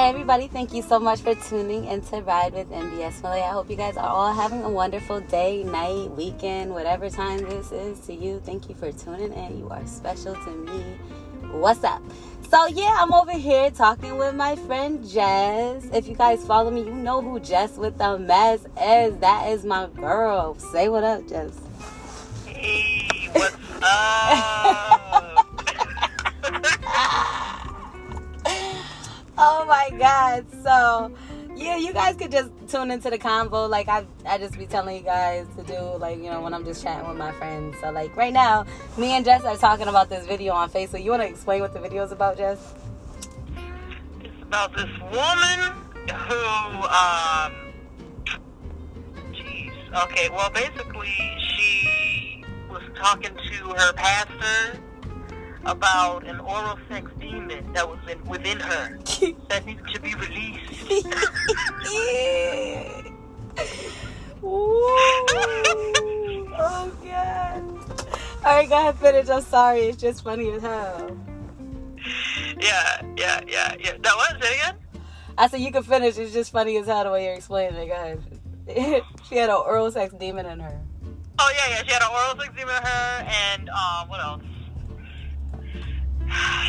Hey everybody, thank you so much for tuning in to Ride with MBS Malay. I hope you guys are all having a wonderful day, night, weekend, whatever time this is to you. Thank you for tuning in. You are special to me. What's up? So yeah, I'm over here talking with my friend Jess. If you guys follow me, you know who Jess with the mess is. That is my girl. Say what up, Jess. Hey, what's up? oh my god. So yeah, you guys could just tune into the convo. Like I, I just be telling you guys to do, like you know, when I'm just chatting with my friends. So like right now, me and Jess are talking about this video on Facebook. You want to explain what the video is about, Jess? it's about this woman who, um, jeez. Okay, well, basically, she was talking to her pastor about an oral sex demon that was in, within her that needs to be released. Oh god. All right, go ahead, finish. I'm sorry. It's just funny as hell. yeah, yeah, yeah, yeah. That was it again? I said you can finish. It's just funny as hell the way you're explaining it. Go ahead. she had an oral sex demon in her. Oh yeah, yeah. She had an oral sex demon in her, and um, what else?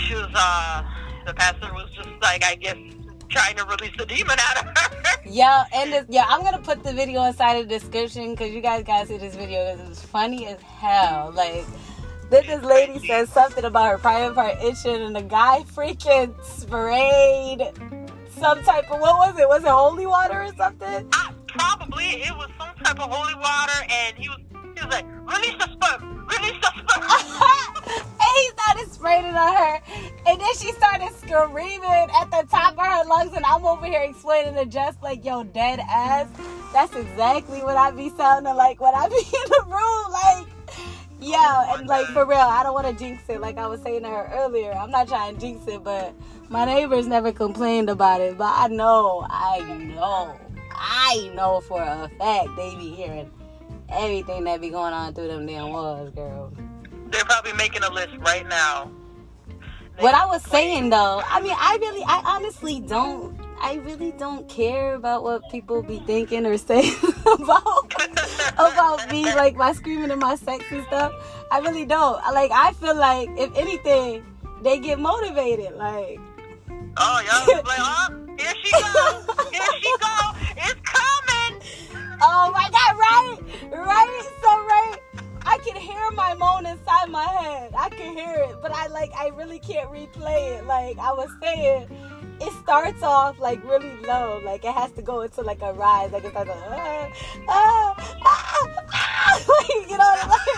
She was uh, the pastor was just like I guess trying to release the demon out of her. Yeah, and this, yeah, I'm gonna put the video inside the description because you guys gotta see this video because it's funny as hell. Like, then this lady says something about her private part itching, and the guy freaking sprayed some type of what was it? Was it holy water or something? I, probably it was some type of holy water, and he was he was like, release the sperm, release the sperm. and he started spraying it on her. And then she started screaming at the top of her lungs. And I'm over here explaining to just like, yo, dead ass. That's exactly what I be sounding like when I be in the room. Like, yeah, oh and like for real, I don't want to jinx it. Like I was saying to her earlier, I'm not trying to jinx it, but my neighbors never complained about it. But I know, I know, I know for a fact they be hearing everything that be going on through them damn walls, girl. They're probably making a list right now. They what I was saying though, I mean, I really, I honestly don't, I really don't care about what people be thinking or saying about about me, like my screaming and my sex and stuff. I really don't. Like, I feel like if anything, they get motivated. Like, Oh, y'all like, oh, here she go, here she go, it's. Oh my god, right, right, so right. I can hear my moan inside my head. I can hear it, but I like, I really can't replay it. Like I was saying. it starts off like really low, like it has to go into like a rise, like it's like ah, ah, ah, ah, like, you know, like,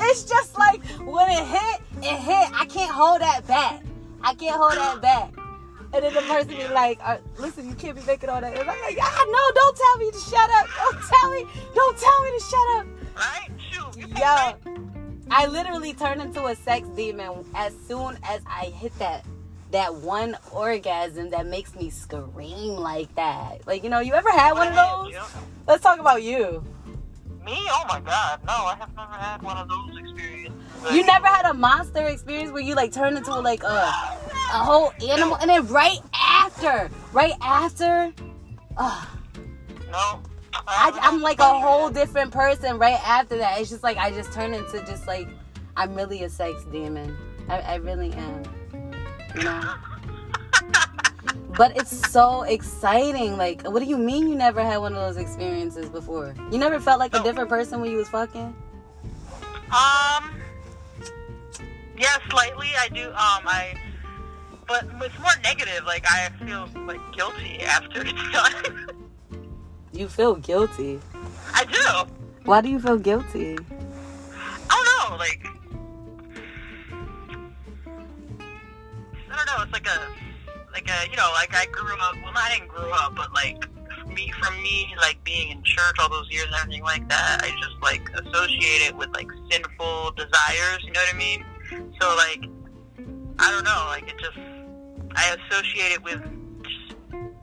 it's just like when it hit, it hit. I can't hold that back. I can't hold that back. And then the person be like, uh, "Listen, you can't be making all that." And I'm like, "Ah, no, don't tell me to shut up. Don't tell me. Don't tell me to shut up." Right? Shoot. Yo, I literally turned into a sex demon as soon as I hit that that one orgasm that makes me scream like that. Like, you know, you ever had one of those? Let's talk about you. Me? Oh my god, no, I have never had one of those experiences. You never had a monster experience where you like turn into like a a whole animal and then right after, right after, uh, No. I, I'm like a whole different person right after that. It's just like I just turn into just like I'm really a sex demon. I, I really am. You know. But it's so exciting. Like, what do you mean you never had one of those experiences before? You never felt like a different person when you was fucking? Um. Yeah, slightly. I do. Um, I. But it's more negative. Like I feel like guilty after it's done. You feel guilty. I do. Why do you feel guilty? I don't know. Like. I don't know. It's like a, like a, you know, like I grew up. Well, I didn't grow up, but like me, from me, like being in church all those years and everything like that, I just like associate it with like sinful desires. You know what I mean? So like, I don't know. Like it just, I associate it with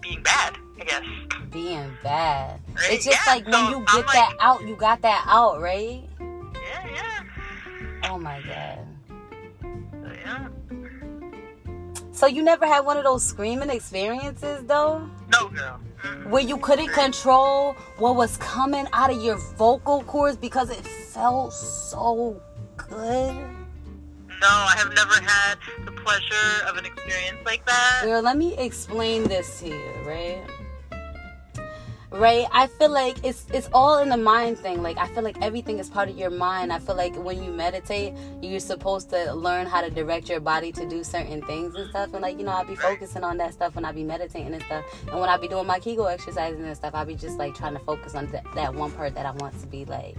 being bad. I guess. Being bad. Right? It's just Yeah, like when so you I'm get like- that out, you got that out, right? Yeah, yeah. Oh my god. So, yeah. So you never had one of those screaming experiences though? No, girl. Where you couldn't control what was coming out of your vocal cords because it felt so good? No, I have never had the pleasure of an experience like that. Girl, let me explain this to you, right? right? I feel like it's it's all in the mind thing. Like i feel like everything is part of your mind. I feel like when you meditate you're supposed to learn how to direct your body to do certain things and stuff. And like you know i'll be focusing on that stuff when i be meditating and stuff. And when i be doing my kegel exercises and stuff i'll be just like trying to focus on th- that one part that i want to be like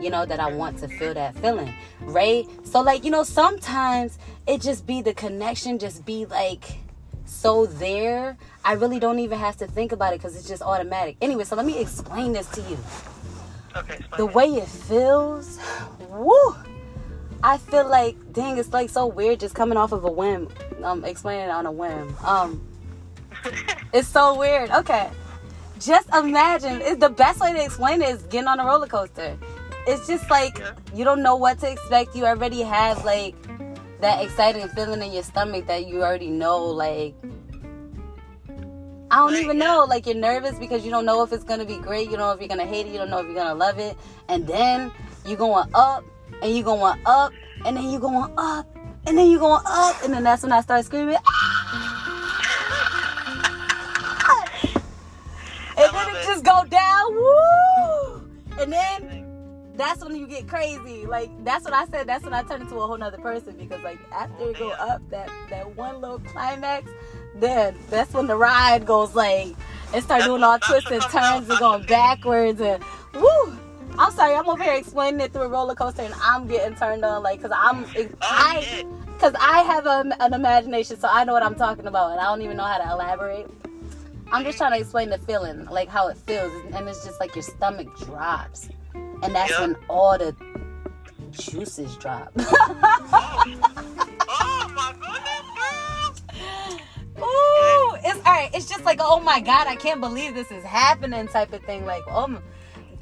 you know that i want to feel that feeling right so like you know sometimes it just be the connection just be like so there, I really don't even have to think about it because it's just automatic. Anyway, so let me explain this to you. Okay, The way it feels, woo! I feel like, dang, it's like so weird just coming off of a whim. Um, explaining it on a whim. Um, it's so weird. Okay, just imagine. It's the best way to explain it is getting on a roller coaster. It's just like Yeah. you don't know what to expect. You already have like that exciting feeling in your stomach that you already know. Like I don't even know. Like you're nervous because you don't know if it's gonna be great. You don't know if you're gonna hate it. You don't know if you're gonna love it. And then you're going up and you're going up and then you're going up and then you're going up and then that's when I start screaming. "Ah!" and then it it. just go down. Woo! And then that's when you get crazy. Like that's what I said. That's when I turn into a whole nother person because like after it go up that that one little climax, then that's when the ride goes like it start doing all twists and turns and going backwards and woo. I'm sorry, I'm over here explaining it through a roller coaster and I'm getting turned on like because I'm I because I have a, an imagination, so I know what I'm talking about, and I don't even know how to elaborate. I'm just trying to explain the feeling, like how it feels, and it's just like your stomach drops, and that's Yeah. when all the juices drop. Oh my goodness, girl. Ooh, it's all right. It's just like, oh my god, I can't believe this is happening, type of thing. Like, oh, my-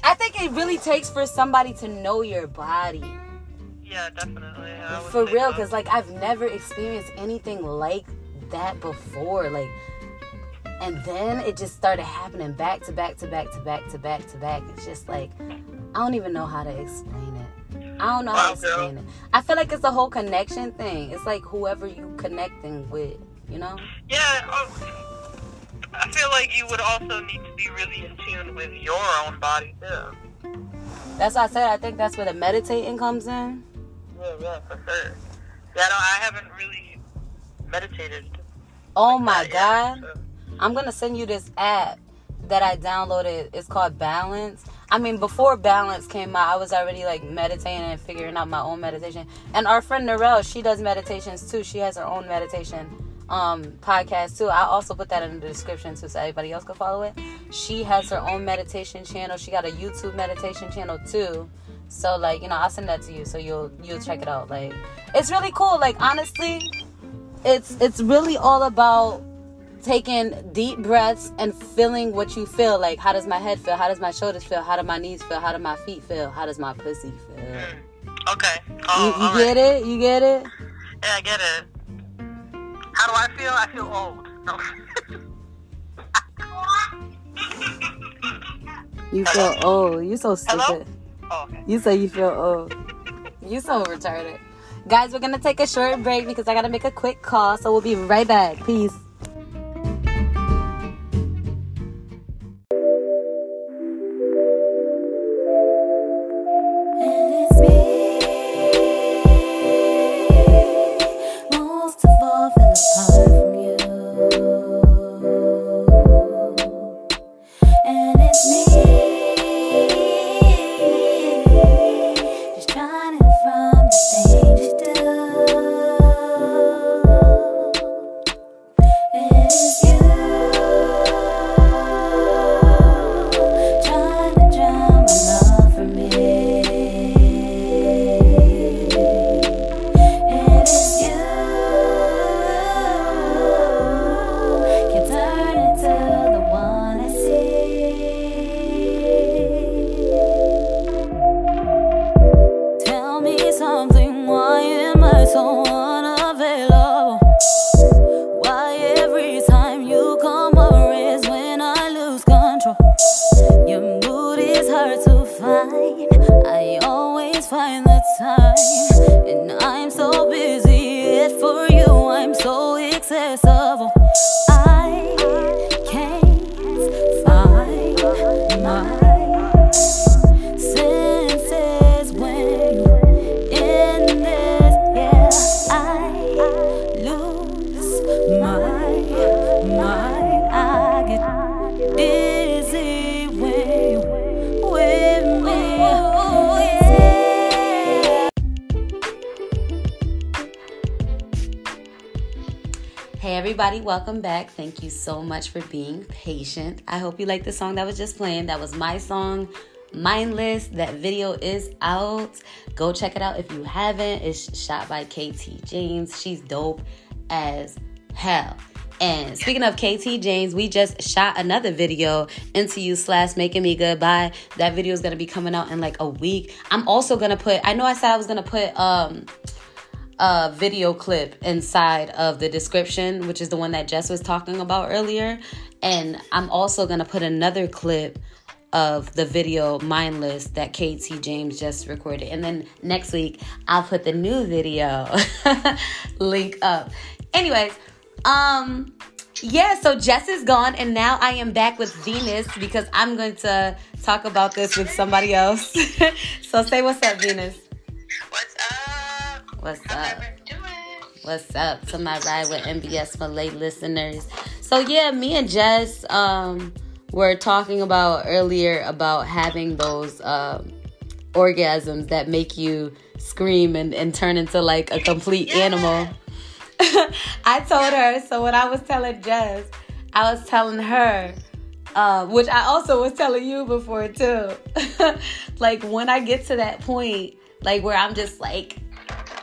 I think it really takes for somebody to know your body. Yeah, definitely. For real because like i've never experienced anything like that before like and then it just started happening back to back to back to back to back to back it's just like i don't even know how to explain it i don't know how to explain it i feel like it's a whole connection thing it's like whoever you connecting with you know Yeah, oh, I feel like you would also need to be really in tune with your own body too. that's why i said i think that's where the meditating comes in Yeah, yeah, for sure. Yeah, no, I haven't really meditated. oh like my god yet, so- I'm gonna send you this app that I downloaded. It's called Balance. I mean, before Balance came out, I was already like meditating and figuring out my own meditation. And our friend Narelle, she does meditations too. She has her own meditation um podcast too. I also put that in the description too, so everybody else can follow it. She has her own meditation channel. She got a YouTube meditation channel too. So like, you know, I'll send that to you so you'll you'll check it out. Like, it's really cool. Like honestly, it's it's really all about taking deep breaths and feeling what you feel. Like, how does my head feel? How does my shoulders feel? How do my knees feel? How do my feet feel? How does my pussy feel? Mm. Okay. Oh, You, you get right. it? You get it? Yeah, I get it. How do I feel? I feel old. No. You feel old. You so stupid. oh, okay. You say you feel old. You so retarded. Guys, we're gonna take a short break because I gotta make a quick call, so we'll be right back. Peace. Welcome back. Thank you so much for being patient. I hope you like the song that was just playing. That was my song, Mindless. That video is out. Go check it out if you haven't. It's shot by KT James. She's dope as hell. And speaking of KT James, we just shot another video into you slash making me goodbye. That video is gonna be coming out in like a week. I'm also gonna put. I know I said I was gonna put um a video clip inside of the description, which is the one that Jess was talking about earlier. And I'm also gonna put another clip of the video Mindless that KT James just recorded. And then next week I'll put the new video link up. Anyways, um yeah, so Jess is gone and now I am back with Venus because I'm going to talk about this with somebody else. so say what's up, Venus. What's up? What's up? What's up to my ride with MBS Malay listeners? So yeah, me and Jess um were talking about earlier about having those um orgasms that make you scream and, and turn into like a complete animal. I told her, so when I was telling Jess, I was telling her, uh, which I also was telling you before too. like when I get to that point, like where I'm just like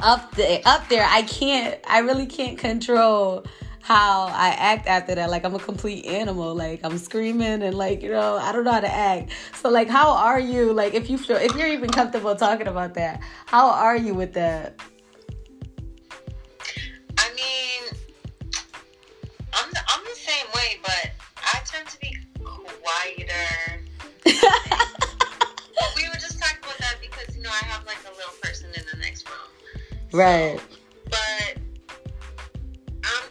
up there, up there, I can't, I really can't control how I act after that. Like I'm a complete animal. Like I'm screaming and like you know I don't know how to act. So like how are you? Like if you feel if you're even comfortable talking about that, how are you with that? Right. But um,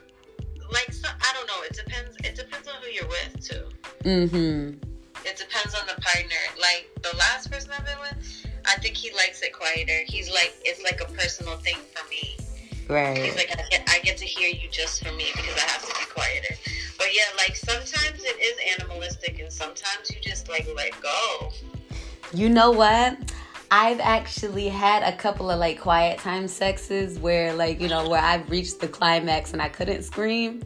like so, I don't know. It depends. It depends on who you're with too. Mm-hmm. It depends on the partner. Like the last person I've been with, I think he likes it quieter. He's like it's like a personal thing for me. Right. He's like I get, I get to hear you just for me because I have to be quieter. But yeah, like sometimes it is animalistic, and sometimes you just like let go. You know what? I've actually had a couple of like quiet time sexes where like, you know, where I've reached the climax and I couldn't scream.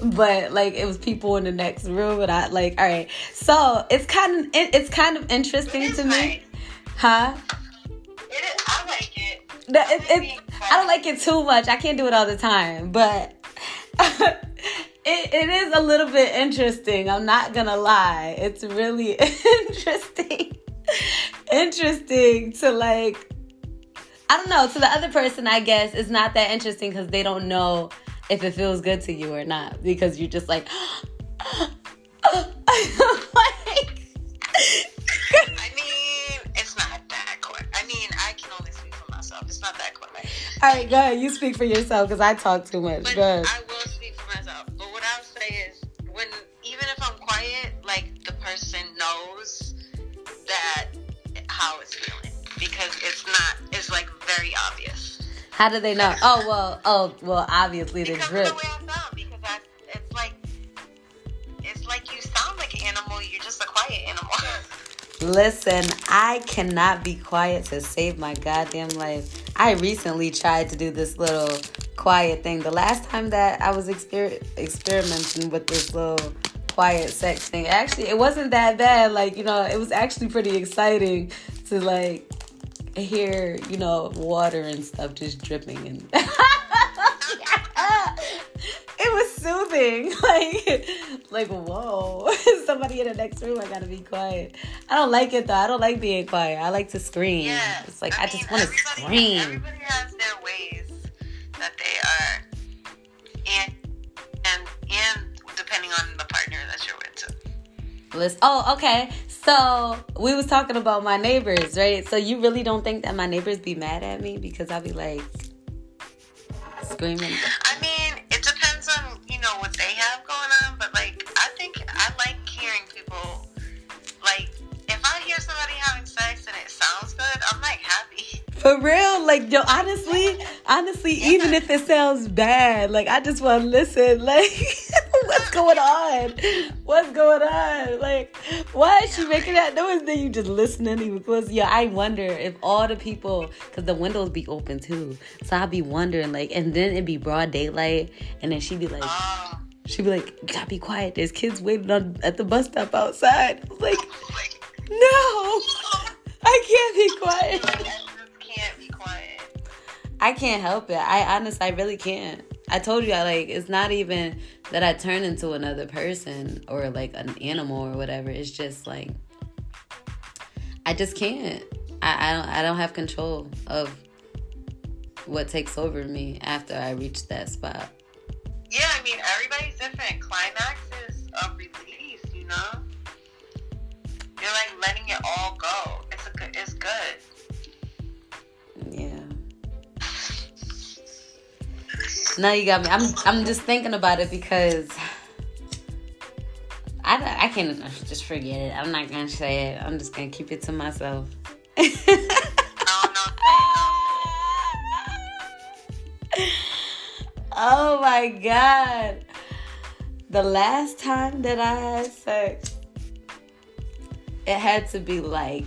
But like it was people in the next room and I like all right. So it's kind of it, it's kind of interesting to me. nice. Huh? It is, I like it. That- it- it- I don't like it too much. I can't do it all the time, but it, it is a little bit interesting. I'm not gonna lie. It's really interesting. interesting to like I don't know, to the other person I guess it's not that interesting because they don't know if it feels good to you or not. Because you're just like I mean, it's not that quick. I mean, I can only speak for myself. It's not that quick. All right, go ahead. You speak for yourself because I talk too much. But Go ahead. I How do they know? Oh well, oh well. Obviously, the Because drip. of the way I sound. Because I, it's like, it's like you sound like an animal. You're just a quiet animal. Listen, I cannot be quiet to save my goddamn life. I recently tried to do this little quiet thing. The last time that I was exper- experimenting with this little quiet sex thing, actually, it wasn't that bad. Like, you know, it was actually pretty exciting to like hear, you know, water and stuff just dripping and it was soothing. Like, like whoa, somebody in the next room. I gotta be quiet. I don't like it though. I don't like being quiet. I like to scream. Yeah, it's like I, just mean, want to everybody- scream. Everybody has their ways that they are, and and and depending on the partner that you're with too. Listen. Oh, okay. So we was talking about my neighbors, right? So you really don't think that my neighbors be mad at me because I'll be like screaming? I mean, it depends on you know what they have going on, but like I think I like hearing people like if I hear somebody having sex and it sounds good, I'm like happy. For real, like yo, honestly, honestly, even if it sounds bad, like I just want to listen. Like, what's going on? What's going on? Like, why is she making that noise? Then you just listening even close. Yeah, I wonder if all the people, cause the windows be open too, so I'd be wondering like, and then it'd be broad daylight, and then she'd be like, she'd be like, you gotta be quiet. There's kids waiting on at the bus stop outside. I was like, like, no, I can't be quiet. I just can't be quiet. I can't help it. I honestly, I really can't. I told you, I like. It's not even that I turn into another person or like an animal or whatever. It's just like I just can't. I, I don't. I don't have control of what takes over me after I reach that spot. Yeah, I mean everybody's different. Climax is Now you got me. I'm. I'm just thinking about it because. I, I can't just forget it. I'm not gonna say it. I'm just gonna keep it to myself. Oh my god. The last time that I had sex, it had to be like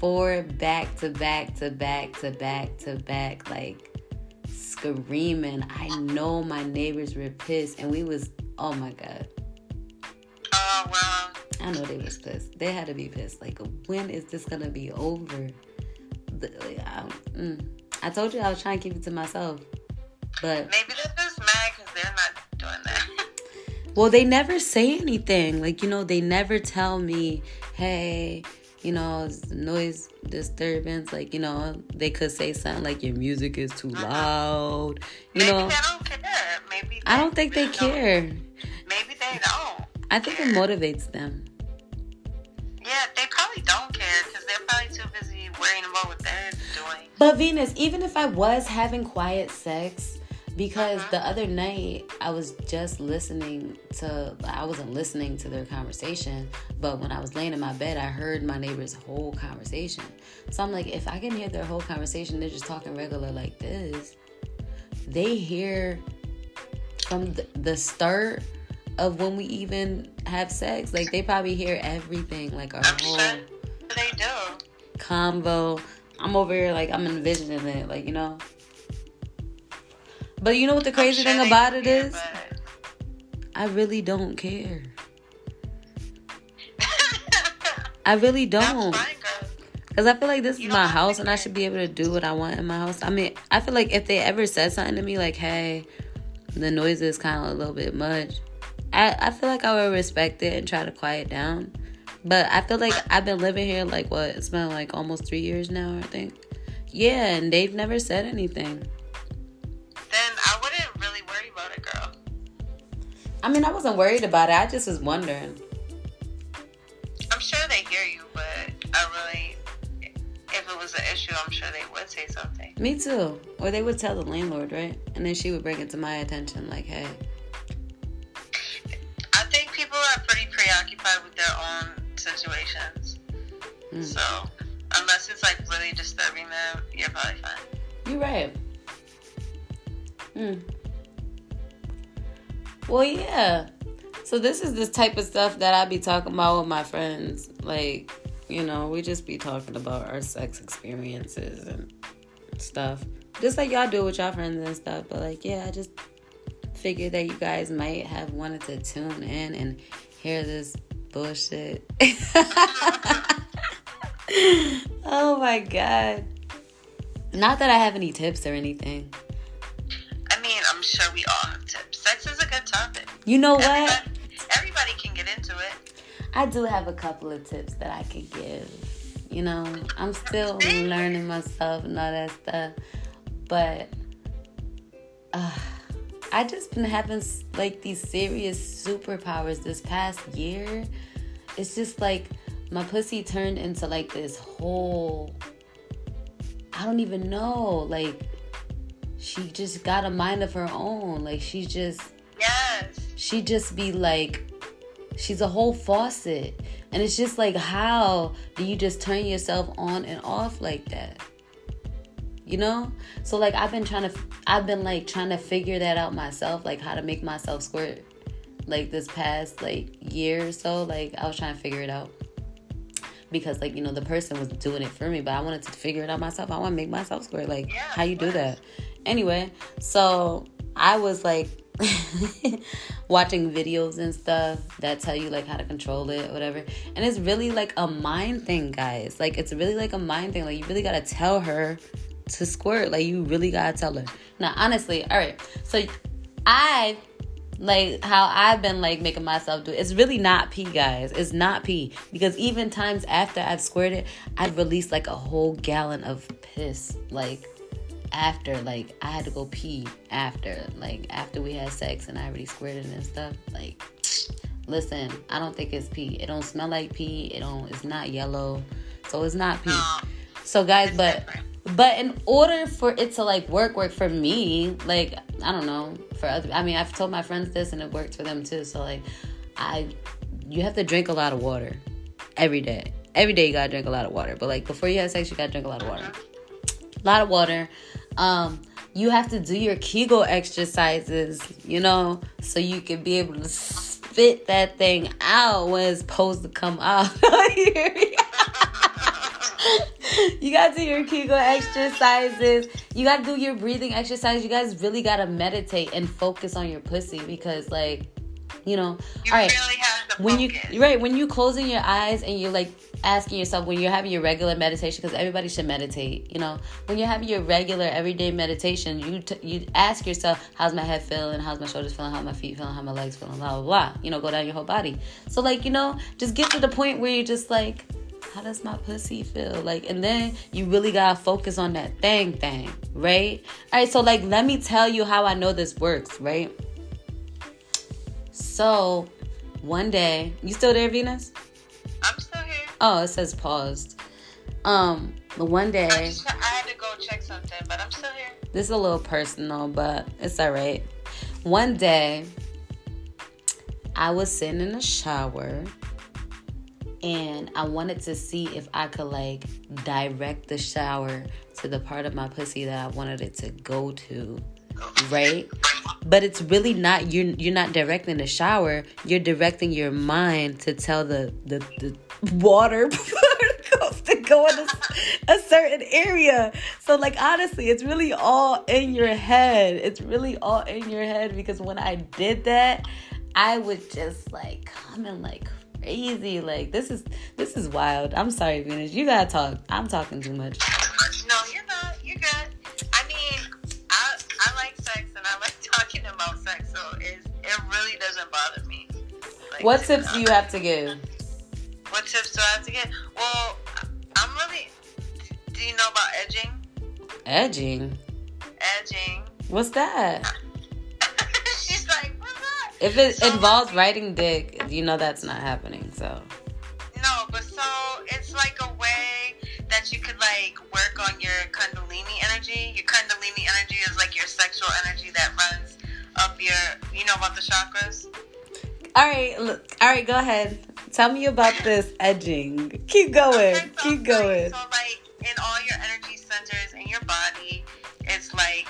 four back to back to back to back to back, like screaming. I know my neighbors were pissed, and we was oh my god. Oh well. I know they was pissed. They had to be pissed. Like, when is this gonna be over? I, mm. I told you I was trying to keep it to myself, but Maybe they're just mad because they're not doing that. well, they never say anything. Like, you know, they never tell me, hey, you know, noise disturbance. Like, you know, they could say something like your music is too uh-uh. loud. You Maybe know, they don't care. Maybe I don't think they don't. care. Maybe they don't. I think it motivates them. Yeah, they probably don't care because they're probably too busy worrying about what they're doing. But Venus, even if I was having quiet sex, because uh-huh. the other night I was just listening to, I wasn't listening to their conversation, but when I was laying in my bed, I heard my neighbor's whole conversation. So I'm like, if I can hear their whole conversation, they're just talking regular like this. They hear from the, start of when we even have sex, like they probably hear everything, like our whole they do. combo. I'm over here like I'm envisioning it, like you know. But you know what the crazy sure thing about it care, is? I really don't care. I really don't. That's fine, girl. Cause I feel like this is You don't my house and I should be able to do what I want in my house. I mean, I feel like if they ever said something to me like, "Hey, the noise is kind of a little bit much," I I feel like I would respect it and try to quiet down. But I feel like I've been living here like what it's been like almost three years now. I think. Yeah, and they've never said anything. I mean, I wasn't worried about it. I just was wondering. I'm sure they hear you, but I really, if it was an issue, I'm sure they would say something. Me too. Or they would tell the landlord, right? And then she would bring it to my attention, like, "Hey, I think people are pretty preoccupied with their own situations. Mm. So, unless it's like really disturbing them, you're probably fine. You're right. Hmm. Well, yeah. So this is this type of stuff that I be talking about with my friends. Like, you know, we just be talking about our sex experiences and stuff. Just like y'all do with y'all friends and stuff. But like, yeah, I just figured that you guys might have wanted to tune in and hear this bullshit. oh my god. Not that I have any tips or anything. I mean, I'm sure we all have tips. Sex is a good topic. You know what? Everybody, everybody can get into it. I do have a couple of tips that I could give. You know, I'm still learning myself and all that stuff. But uh, I just been having like these serious superpowers this past year. It's just like my pussy turned into like this whole I don't even know. Like she just got a mind of her own. Like she just Yes. she just be like she's a whole faucet. And it's just like how do you just turn yourself on and off like that? You know? So like I've been trying to I've been like trying to figure that out myself, like how to make myself squirt like this past like year or so. Like I was trying to figure it out. Because like, you know, the person was doing it for me, but I wanted to figure it out myself. I want to make myself squirt. Like Yeah, how you do that. Anyway, so I was like watching videos and stuff that tell you like how to control it or whatever. And it's really like a mind thing, guys. Like it's really like a mind thing. Like you really gotta tell her to squirt. Like you really gotta tell her. Now, honestly, all right. So I like how I've been like making myself do it. It's really not pee, guys. It's not pee because even times after I've squirted, it, I've released like a whole gallon of piss. Like after, like I had to go pee after, like after we had sex and I already squirted and stuff. Like, listen, I don't think it's pee. It don't smell like pee. It don't. It's not yellow, so it's not pee. No. So guys, but different. but in order for it to like work work for me, like I don't know, for other I mean, I've told my friends this and it worked for them too. So like I you have to drink a lot of water every day. Every day you gotta drink a lot of water. But like before you have sex, you gotta drink a lot of water. A lot of water. Um you have to do your Kegel exercises, you know, so you can be able to spit that thing out when it's supposed to come out. you gotta do your Kegel exercises. You gotta do your breathing exercise. You guys really gotta meditate and focus on your pussy because, like, you know, You all right. really When you focus. right when you closing your eyes and you're like asking yourself when you're having your regular meditation because everybody should meditate. You know, when you're having your regular everyday meditation, you t- you ask yourself, how's my head feeling? How's my shoulders feeling? How my feet feeling? How my legs feeling? Blah blah blah. You know, go down your whole body. So like you know, just get to the point where you're just like how does my pussy feel? Like, and then you really gotta focus on that thing thing, right? All right, so like, let me tell you how I know this works, right? So, one day, you still there, Venus? I'm still here. Oh, it says paused. Um, but one I, day, just, I had to go check something, but I'm still here. this is a little personal, but it's all right. One day, I was sitting in the shower and I wanted to see if I could like direct the shower to the part of my pussy that I wanted it to go to, right? But it's really not you're you're not directing the shower. You're directing your mind to tell the the, the water to go in a, a certain area. So like honestly, it's really all in your head. It's really all in your head because when I did that, I would just like come in like crazy. Like this is this is wild. I'm sorry, Venus. You gotta talk. I'm talking too much. No, you're not. You're good. I I I like sex and I like talking about sex, so it it really doesn't bother me. Like, What tips uh, do you have to give? What tips do I have to get? Well, I'm really. Do you know about edging? Edging. Edging. What's that? She's like, what's that? If it So- involves writing dick, you know that's not happening. So No, but so it's like a way that you could like work on your kundalini energy. Your kundalini energy is like your sexual energy that runs up your. You know about the chakras. all right, look, all right, go ahead. Tell me about this edging. Keep going. Okay, so Keep going. So like in all your energy centers in your body, it's like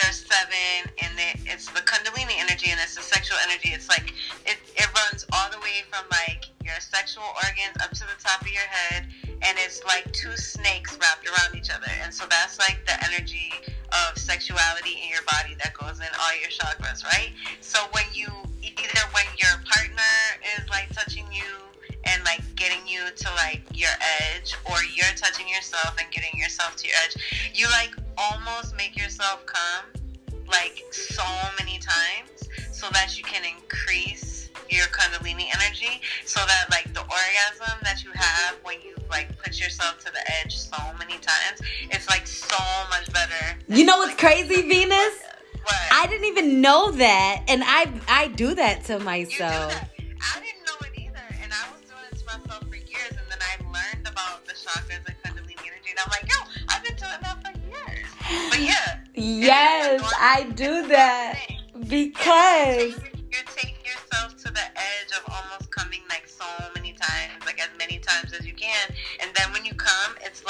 there's seven, and it, it's the kundalini energy, and it's the sexual energy. It's like it, it runs all the way from like your sexual organs up to the top of your head, and it's like two snakes wrapped around each other, and so that's like the energy of sexuality in your body that goes in all your chakras, right? So when you either when your partner is like touching you and like getting you to like your edge or you're touching yourself and getting yourself to your edge you like almost make yourself come like so many times so that you can increase your kundalini energy so that like the orgasm that you have when you like put yourself to the edge so many times it's like so much better You know what's crazy, Venus? What? I didn't even know that, and I I do that to myself. that. I didn't know it either, and I was doing it to myself for years, and then I learned about the chakras and Kundalini energy, and I'm like, yo, I've been doing that for years. But yeah. Yes, I do that because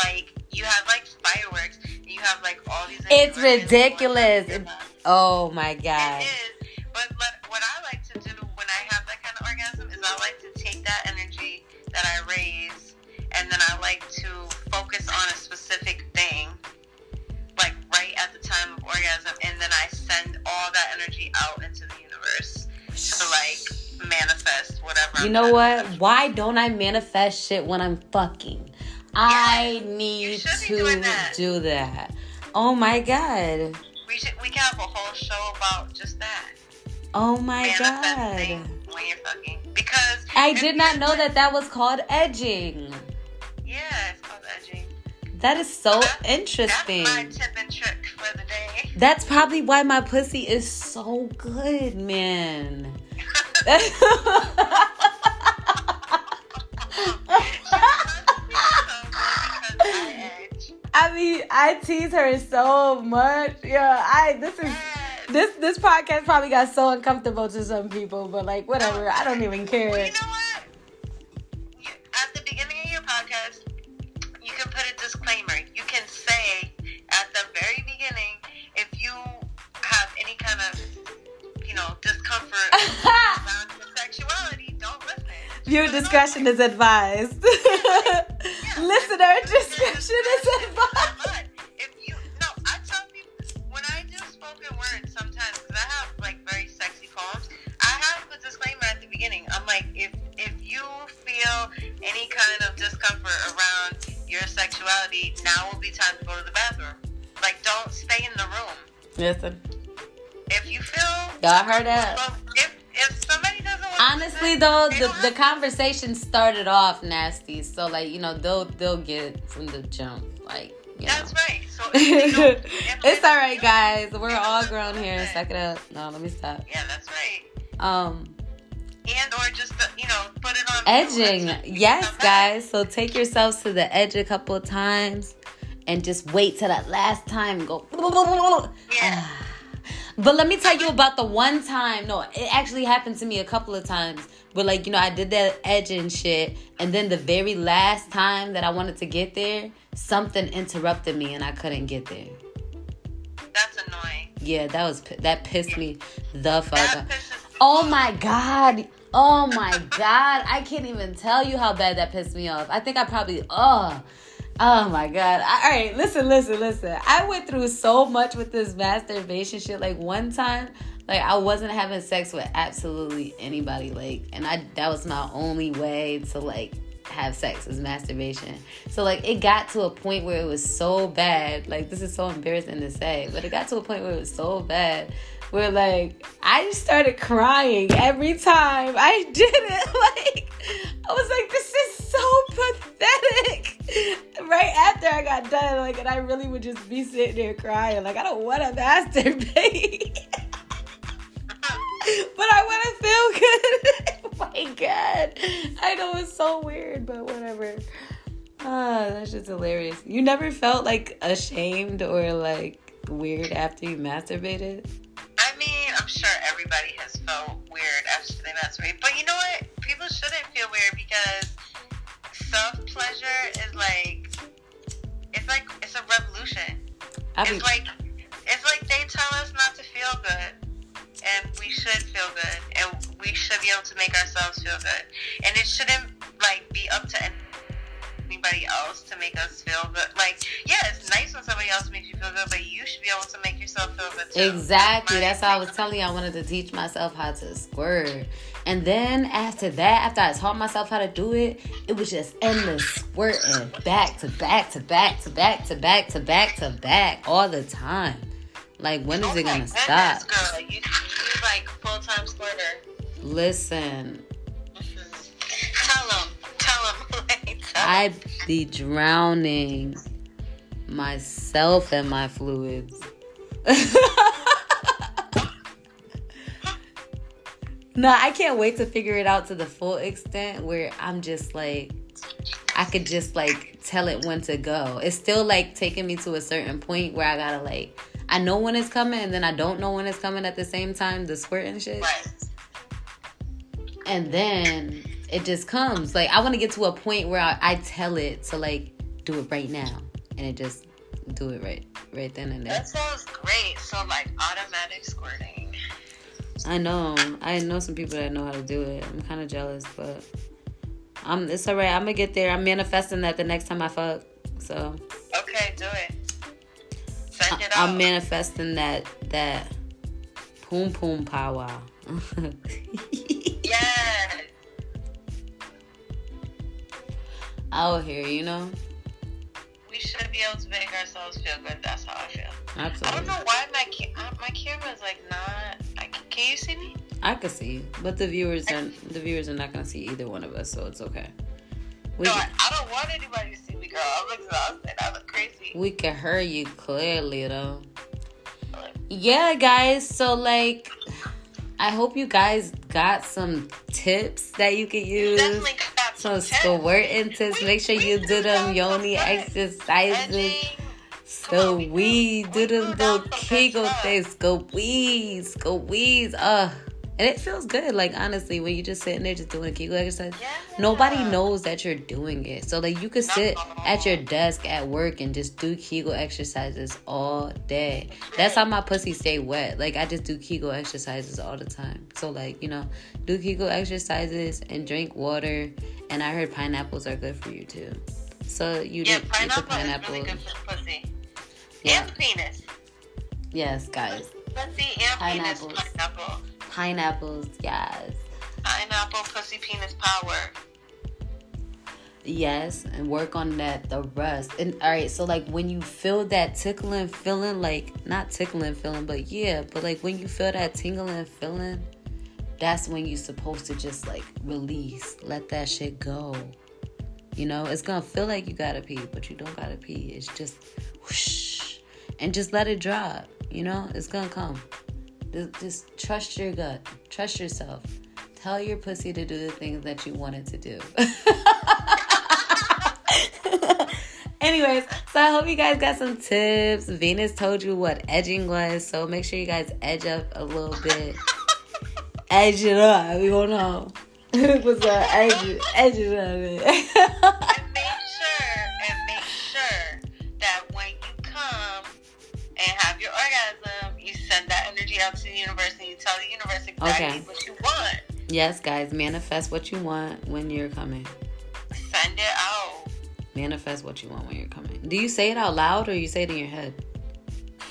like you have like fireworks. And you have like all these. It's ridiculous. going through your body. oh my god. It is. But what, what I like to do when I have that kind of orgasm is I like to take that energy that I raise and then I like to focus on a specific thing, like right at the time of orgasm, and then I send all that energy out into the universe to like manifest whatever. You I'm know what? Why don't I manifest shit when I'm fucking? I need to that. do that. Oh my god. We should we can have a whole show about just that. Oh my god. when you're fucking because I did not know that that was called edging. Yeah, it's called edging. That is so That's- interesting. That's my tip and trick for the day. That's probably why my pussy is so good, man. I tease her so much. Yeah, I this is this this podcast probably got so uncomfortable to some people, but like whatever. I don't even care. Well, you know what? You, at the beginning of your podcast, you can put a disclaimer. You can say at the very beginning if you have any kind of, you know, discomfort around your sexuality, don't listen. Viewer put it on discretion is advised. Listener discretion is feel Y'all heard that? Well, if if somebody doesn't honestly to though, the, the conversation started off nasty, so like you know they'll they'll get it from the jump, like you know. That's right. So if they don't- if it's all right, guys. We're all grown here. Suck it up. No, let me stop. Yeah, that's right. Um, and or just uh, you know put it on edging, mute. yes, guys. So take yourselves to the edge a couple of times, and just wait till that last time. Go. Yeah. But let me tell you about the one time. No, it actually happened to me a couple of times. But like you know, I did that edging shit, and then the very last time that I wanted to get there, something interrupted me, and I couldn't get there. That's annoying. Yeah, that was that pissed me the fuck me Oh my god. Oh my god. I can't even tell you how bad that pissed me off. I think I probably oh Oh my god. All right, listen, listen, listen. I went through so much with this masturbation shit. Like one time, like I wasn't having sex with absolutely anybody. Like, and I that was my only way to like have sex is masturbation. So like it got to a point where it was so bad. Like this is so embarrassing to say, but it got to a point where it was so bad where like I just started crying every time I did it. Like I was like, this is so pathetic. Right after I got done, like, and I really would just be sitting there crying, like I don't want to masturbate. but I want to feel good. oh my god. I know it's so weird, but whatever. Ah, that's just hilarious. You never felt like ashamed or like weird after you masturbated? I mean, I'm sure everybody has felt weird after they masturbate, but you know what? People shouldn't feel weird because pleasure is like it's like it's a revolution. I mean, It's like it's like they tell us not to feel good, and we should feel good, and we should be able to make ourselves feel good, and it shouldn't like be up to anybody else to make us feel good. Like, yeah, it's nice when somebody else makes you feel good, but you should be able to make yourself feel good too. Exactly. my That's why I was telling you I wanted to teach myself how to squirt. And then after that, after I taught myself how to do it, it was just endless squirting back to back to back to back to back to back to back all the time. Like when is Oh it gonna goodness, stop? Girl, you, you like full time squirter. Listen, mm-hmm. Tell them. Tell them. I be drowning myself and my fluids. No, I can't wait to figure it out to the full extent where I'm just like, I could just like tell it when to go. It's still like taking me to a certain point where I gotta like, I know when it's coming and then I don't know when it's coming at the same time, the squirt and shit. Right. And then it just comes. Like, I wanna get to a point where I, I tell it to like do it right now. And it just do it right, right then and there. That sounds great. So like automatic squirting. I know. I know some people that know how to do it. I'm kind of jealous, but I'm. It's alright. I'm gonna get there. I'm manifesting that the next time I fuck. So Okay, do it. Send it I'm manifesting that that poom poom power. Yes. Out here, you know. We should be able to make ourselves feel good. That's how I feel. I don't know why my ca- my camera's like not. I, can you see me? I can see, but the viewers are the viewers are not gonna see either one of us, so it's okay. We No, I, I don't want anybody to see me, girl. I'm exhausted. I look crazy. we can hear you clearly though. Yeah, guys. So like, I hope you guys got some tips that you can use. Definitely got Some squirting tips. Make sure you do them yoni exercises. edging. So we we do them little down some good kegel things. Go wheeze. Uh, and it feels good. Like honestly, when you just sitting there just doing a kegel exercise, Yeah. nobody knows that you're doing it. So like you could sit at your desk at work and just do kegel exercises all day. That's how my pussy stay wet. Like I just do kegel exercises all the time. So like you know, do kegel exercises and drink water. And I heard pineapples are good for you too. So you Yeah, the pineapple, pineapple. is really good for pussy. Yeah. And penis. Yes, guys. Pussy and Pineapples. penis. Pineapple. Pineapples, yes. Pineapple, pussy, penis power. Yes, and work on that the rust. And all right, so like when you feel that tickling feeling, like not tickling feeling, but yeah, but like when you feel that tingling feeling, that's when you're supposed to just like release, let that shit go. You know, it's gonna feel like you gotta pee, but you don't gotta pee. It's just whoosh, and just let it drop. You know, it's gonna come. Just, trust your gut, trust yourself. Tell your pussy to do the things that you want it to do. Anyways, so I hope you guys got some tips. Venus told you what edging was, so make sure you guys edge up a little bit. edge it up. We don't know. What's up? Edge, edge it up. send that energy out to the universe and you tell the universe exactly Okay. what you want. yes, guys, manifest what you want when you're coming. Send it out. Manifest what you want when you're coming. Do you say it out loud or you say it in your head?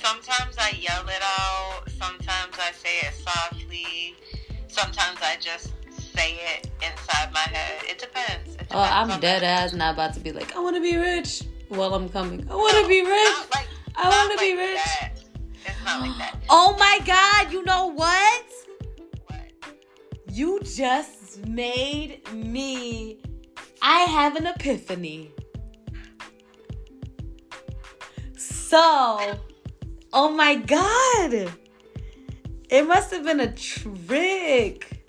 Sometimes I yell it out. Sometimes I say it softly. Sometimes I just say it inside my head. It depends. It oh, depends Oh, I'm dead ass not about to be like, I want to be rich while I'm coming. I want to be rich. Like- I wanna be rich. that. It's not like that. Oh my God, you know what? What? You just made me. I have an epiphany. So, oh my God. It must have been a trick.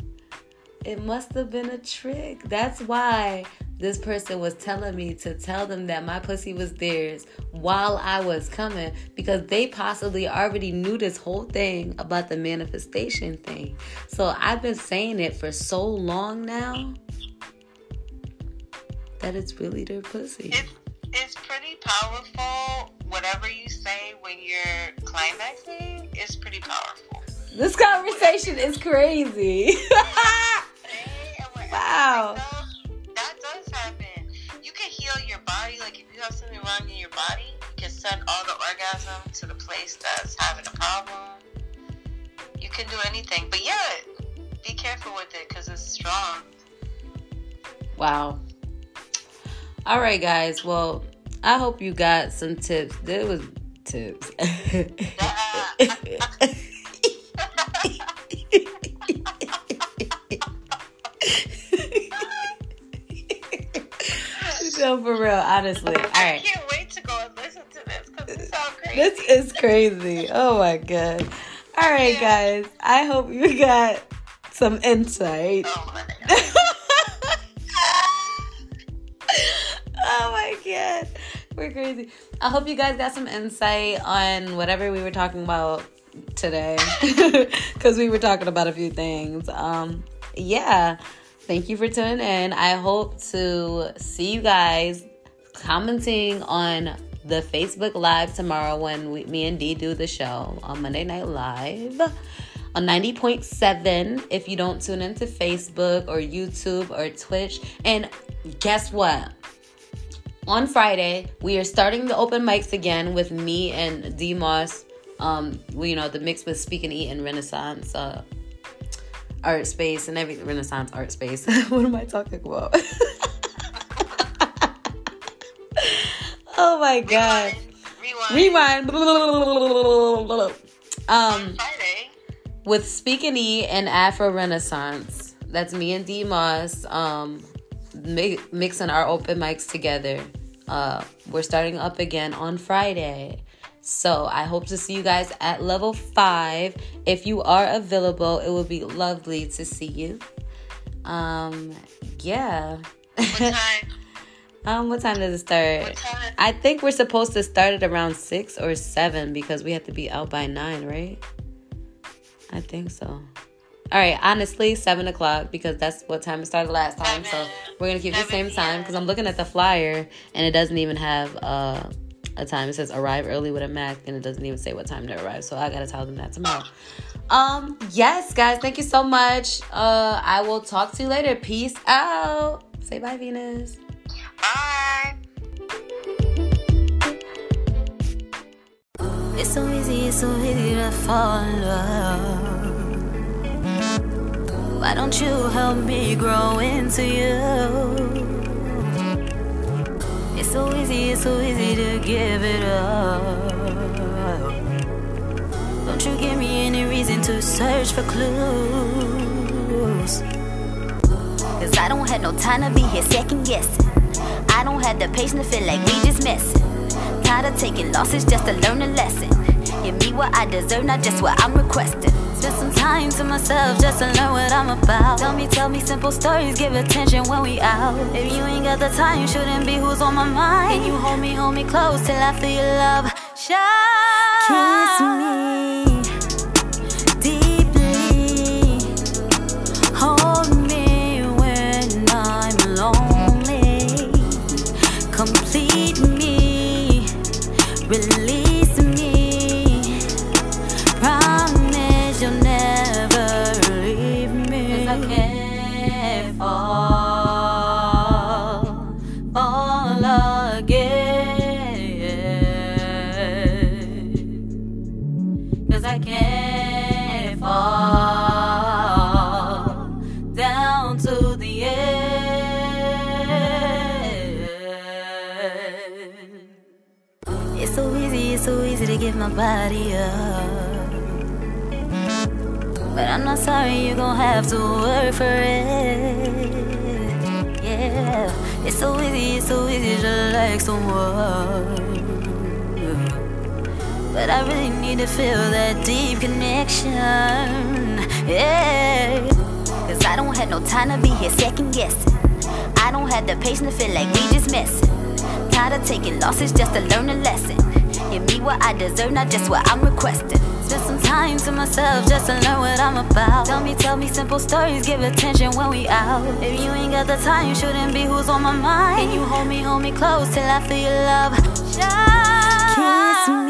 It must have been a trick. That's why this person was telling me to tell them that my pussy was theirs while I was coming because they possibly already knew this whole thing about the manifestation thing. So I've been saying it for so long now that it's really their pussy. It's it's pretty powerful. Whatever you say when you're climaxing is pretty powerful. This conversation is crazy. Wow. Body. Like if you have something wrong in your body, you can send all the orgasm to the place that's having a problem. You can do anything. But yeah, be careful with it because it's strong. Wow. All right, guys. Well, I hope you got some tips. There was tips. so for real, honestly. All I can't wait to go and listen to this because it sounds crazy. This is crazy. Oh my god. All right, guys. I hope you got some insight. Oh my god. oh my god. We're crazy. I hope you guys got some insight on whatever we were talking about today. Cause we were talking about a few things. Um yeah. Thank you for tuning in. I hope to see you guys commenting on the Facebook Live tomorrow when we, me and Dee do the show on Monday Night Live on 90.7 if you don't tune into Facebook or YouTube or Twitch. And guess what? On Friday, we are starting the open mics again with me and D Moss. Um, you know, the mix with Speak and Eat and Renaissance uh, art space and everything. Renaissance art space. what am I talking about? oh my god. Rewind. Rewind. Um, Friday. with Speak and Eat and Afro Renaissance. That's me and D Moss um, mi- mixing our open mics together. Uh, we're starting up again on Friday. So I hope to see you guys at level five. If you are available, it would be lovely to see you. Um, yeah. What time? um, what time does it start? What time? I think we're supposed to start at around six or seven because we have to be out by nine, right? I think so. All right, honestly, seven o'clock because that's what time it started last time. So we're gonna keep the same time because I'm looking at the flyer and it doesn't even have uh, a time. It says arrive early with a Mac and it doesn't even say what time to arrive. So I gotta tell them that tomorrow. Um, yes, guys, thank you so much. Uh, I will talk to you later. Peace out. Say bye, Venus. Bye. It's so easy, it's so easy to fall in love. Why don't you help me grow into you? It's so easy, it's so easy to give it up. Don't you give me any reason to search for clues. Cause I don't have no time to be here second guessing. I don't have the patience to feel like we just messing. Tired of taking losses just to learn a lesson. Give me what I deserve, not just what I'm requesting. Spend some time to myself just to learn what I'm about. Tell me, tell me simple stories, give attention when we out. If you ain't got the time, you shouldn't be who's on my mind. Can you hold me, hold me close till I feel your love shine? Not just what I'm requesting. Spend some time to myself just to learn what I'm about. Tell me, tell me simple stories, give attention when we out. If you ain't got the time, you shouldn't be who's on my mind. Can you hold me, hold me close till I feel your love? Kiss me